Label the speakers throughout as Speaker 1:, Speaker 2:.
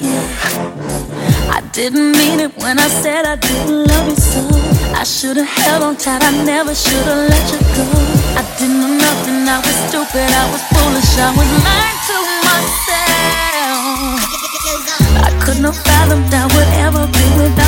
Speaker 1: I didn't mean it when I said I didn't love you so. I should've held on tight, I never should've let you go. I didn't know nothing, I was stupid, I was foolish, I was lying to myself. I couldn't fathom that would ever be without.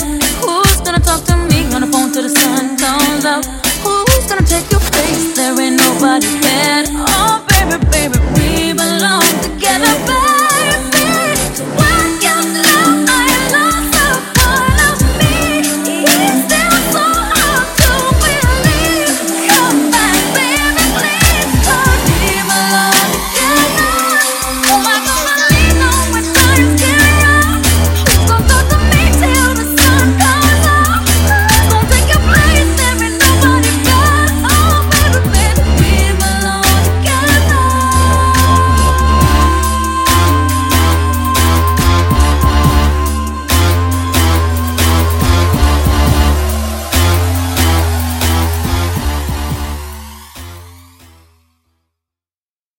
Speaker 1: now.